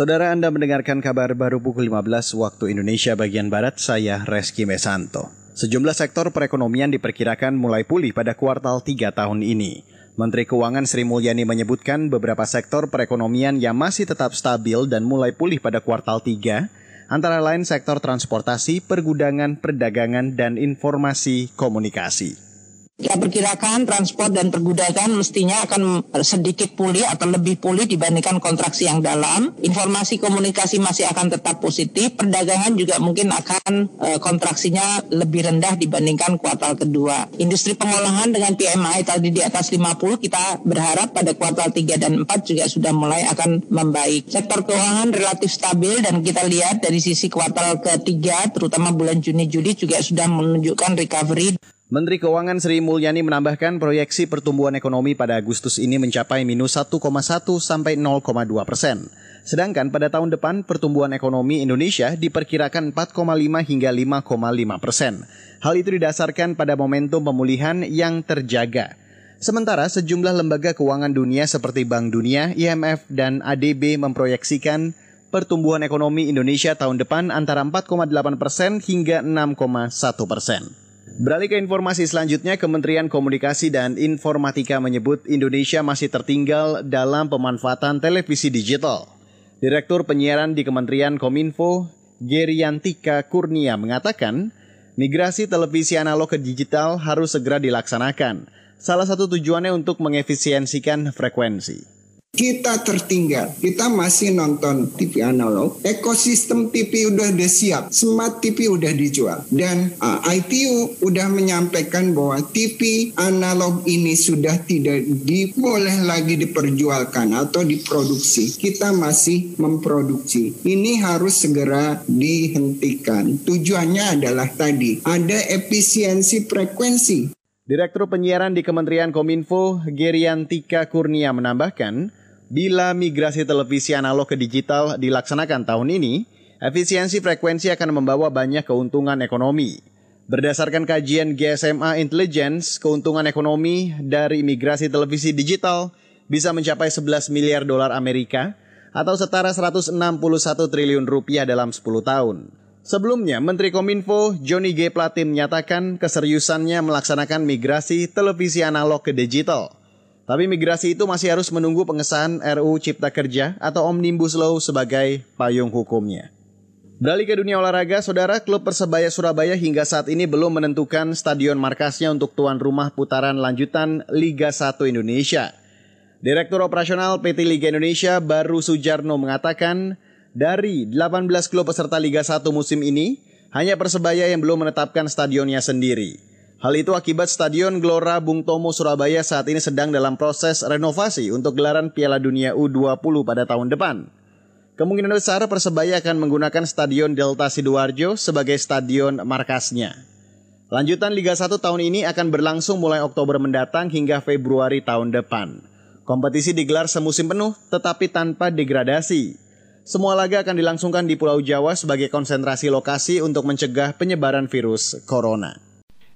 Saudara Anda mendengarkan kabar baru pukul 15 waktu Indonesia bagian Barat, saya Reski Mesanto. Sejumlah sektor perekonomian diperkirakan mulai pulih pada kuartal 3 tahun ini. Menteri Keuangan Sri Mulyani menyebutkan beberapa sektor perekonomian yang masih tetap stabil dan mulai pulih pada kuartal 3, antara lain sektor transportasi, pergudangan, perdagangan, dan informasi komunikasi. Kita perkirakan transport dan pergudangan mestinya akan sedikit pulih atau lebih pulih dibandingkan kontraksi yang dalam. Informasi komunikasi masih akan tetap positif. Perdagangan juga mungkin akan e, kontraksinya lebih rendah dibandingkan kuartal kedua. Industri pengolahan dengan PMI tadi di atas 50 kita berharap pada kuartal 3 dan 4 juga sudah mulai akan membaik. Sektor keuangan relatif stabil dan kita lihat dari sisi kuartal ketiga terutama bulan Juni Juli juga sudah menunjukkan recovery. Menteri Keuangan Sri Mulyani menambahkan proyeksi pertumbuhan ekonomi pada Agustus ini mencapai minus 1,1 sampai 0,2 persen. Sedangkan pada tahun depan pertumbuhan ekonomi Indonesia diperkirakan 4,5 hingga 5,5 persen. Hal itu didasarkan pada momentum pemulihan yang terjaga. Sementara sejumlah lembaga keuangan dunia seperti Bank Dunia, IMF, dan ADB memproyeksikan pertumbuhan ekonomi Indonesia tahun depan antara 4,8 persen hingga 6,1 persen. Beralih ke informasi selanjutnya, Kementerian Komunikasi dan Informatika menyebut Indonesia masih tertinggal dalam pemanfaatan televisi digital. Direktur penyiaran di Kementerian Kominfo, Geriantika Kurnia mengatakan, migrasi televisi analog ke digital harus segera dilaksanakan. Salah satu tujuannya untuk mengefisiensikan frekuensi kita tertinggal. Kita masih nonton TV analog. Ekosistem TV udah siap. Smart TV udah dijual. Dan uh, ITU udah menyampaikan bahwa TV analog ini sudah tidak boleh lagi diperjualkan atau diproduksi. Kita masih memproduksi. Ini harus segera dihentikan. Tujuannya adalah tadi ada efisiensi frekuensi. Direktur penyiaran di Kementerian Kominfo, Geriantika Kurnia menambahkan, Bila migrasi televisi analog ke digital dilaksanakan tahun ini, efisiensi frekuensi akan membawa banyak keuntungan ekonomi. Berdasarkan kajian GSMA Intelligence, keuntungan ekonomi dari migrasi televisi digital bisa mencapai 11 miliar dolar Amerika atau setara 161 triliun rupiah dalam 10 tahun. Sebelumnya, Menteri Kominfo Johnny G. Platin menyatakan keseriusannya melaksanakan migrasi televisi analog ke digital – tapi migrasi itu masih harus menunggu pengesahan RUU Cipta Kerja atau Omnibus Law sebagai payung hukumnya. Beralih ke dunia olahraga, saudara klub Persebaya Surabaya hingga saat ini belum menentukan stadion markasnya untuk tuan rumah putaran lanjutan Liga 1 Indonesia. Direktur Operasional PT Liga Indonesia Baru Sujarno mengatakan, dari 18 klub peserta Liga 1 musim ini, hanya Persebaya yang belum menetapkan stadionnya sendiri. Hal itu akibat Stadion Gelora Bung Tomo Surabaya saat ini sedang dalam proses renovasi untuk gelaran Piala Dunia U20 pada tahun depan. Kemungkinan besar Persebaya akan menggunakan Stadion Delta Sidoarjo sebagai stadion markasnya. Lanjutan Liga 1 tahun ini akan berlangsung mulai Oktober mendatang hingga Februari tahun depan. Kompetisi digelar semusim penuh tetapi tanpa degradasi. Semua laga akan dilangsungkan di Pulau Jawa sebagai konsentrasi lokasi untuk mencegah penyebaran virus corona.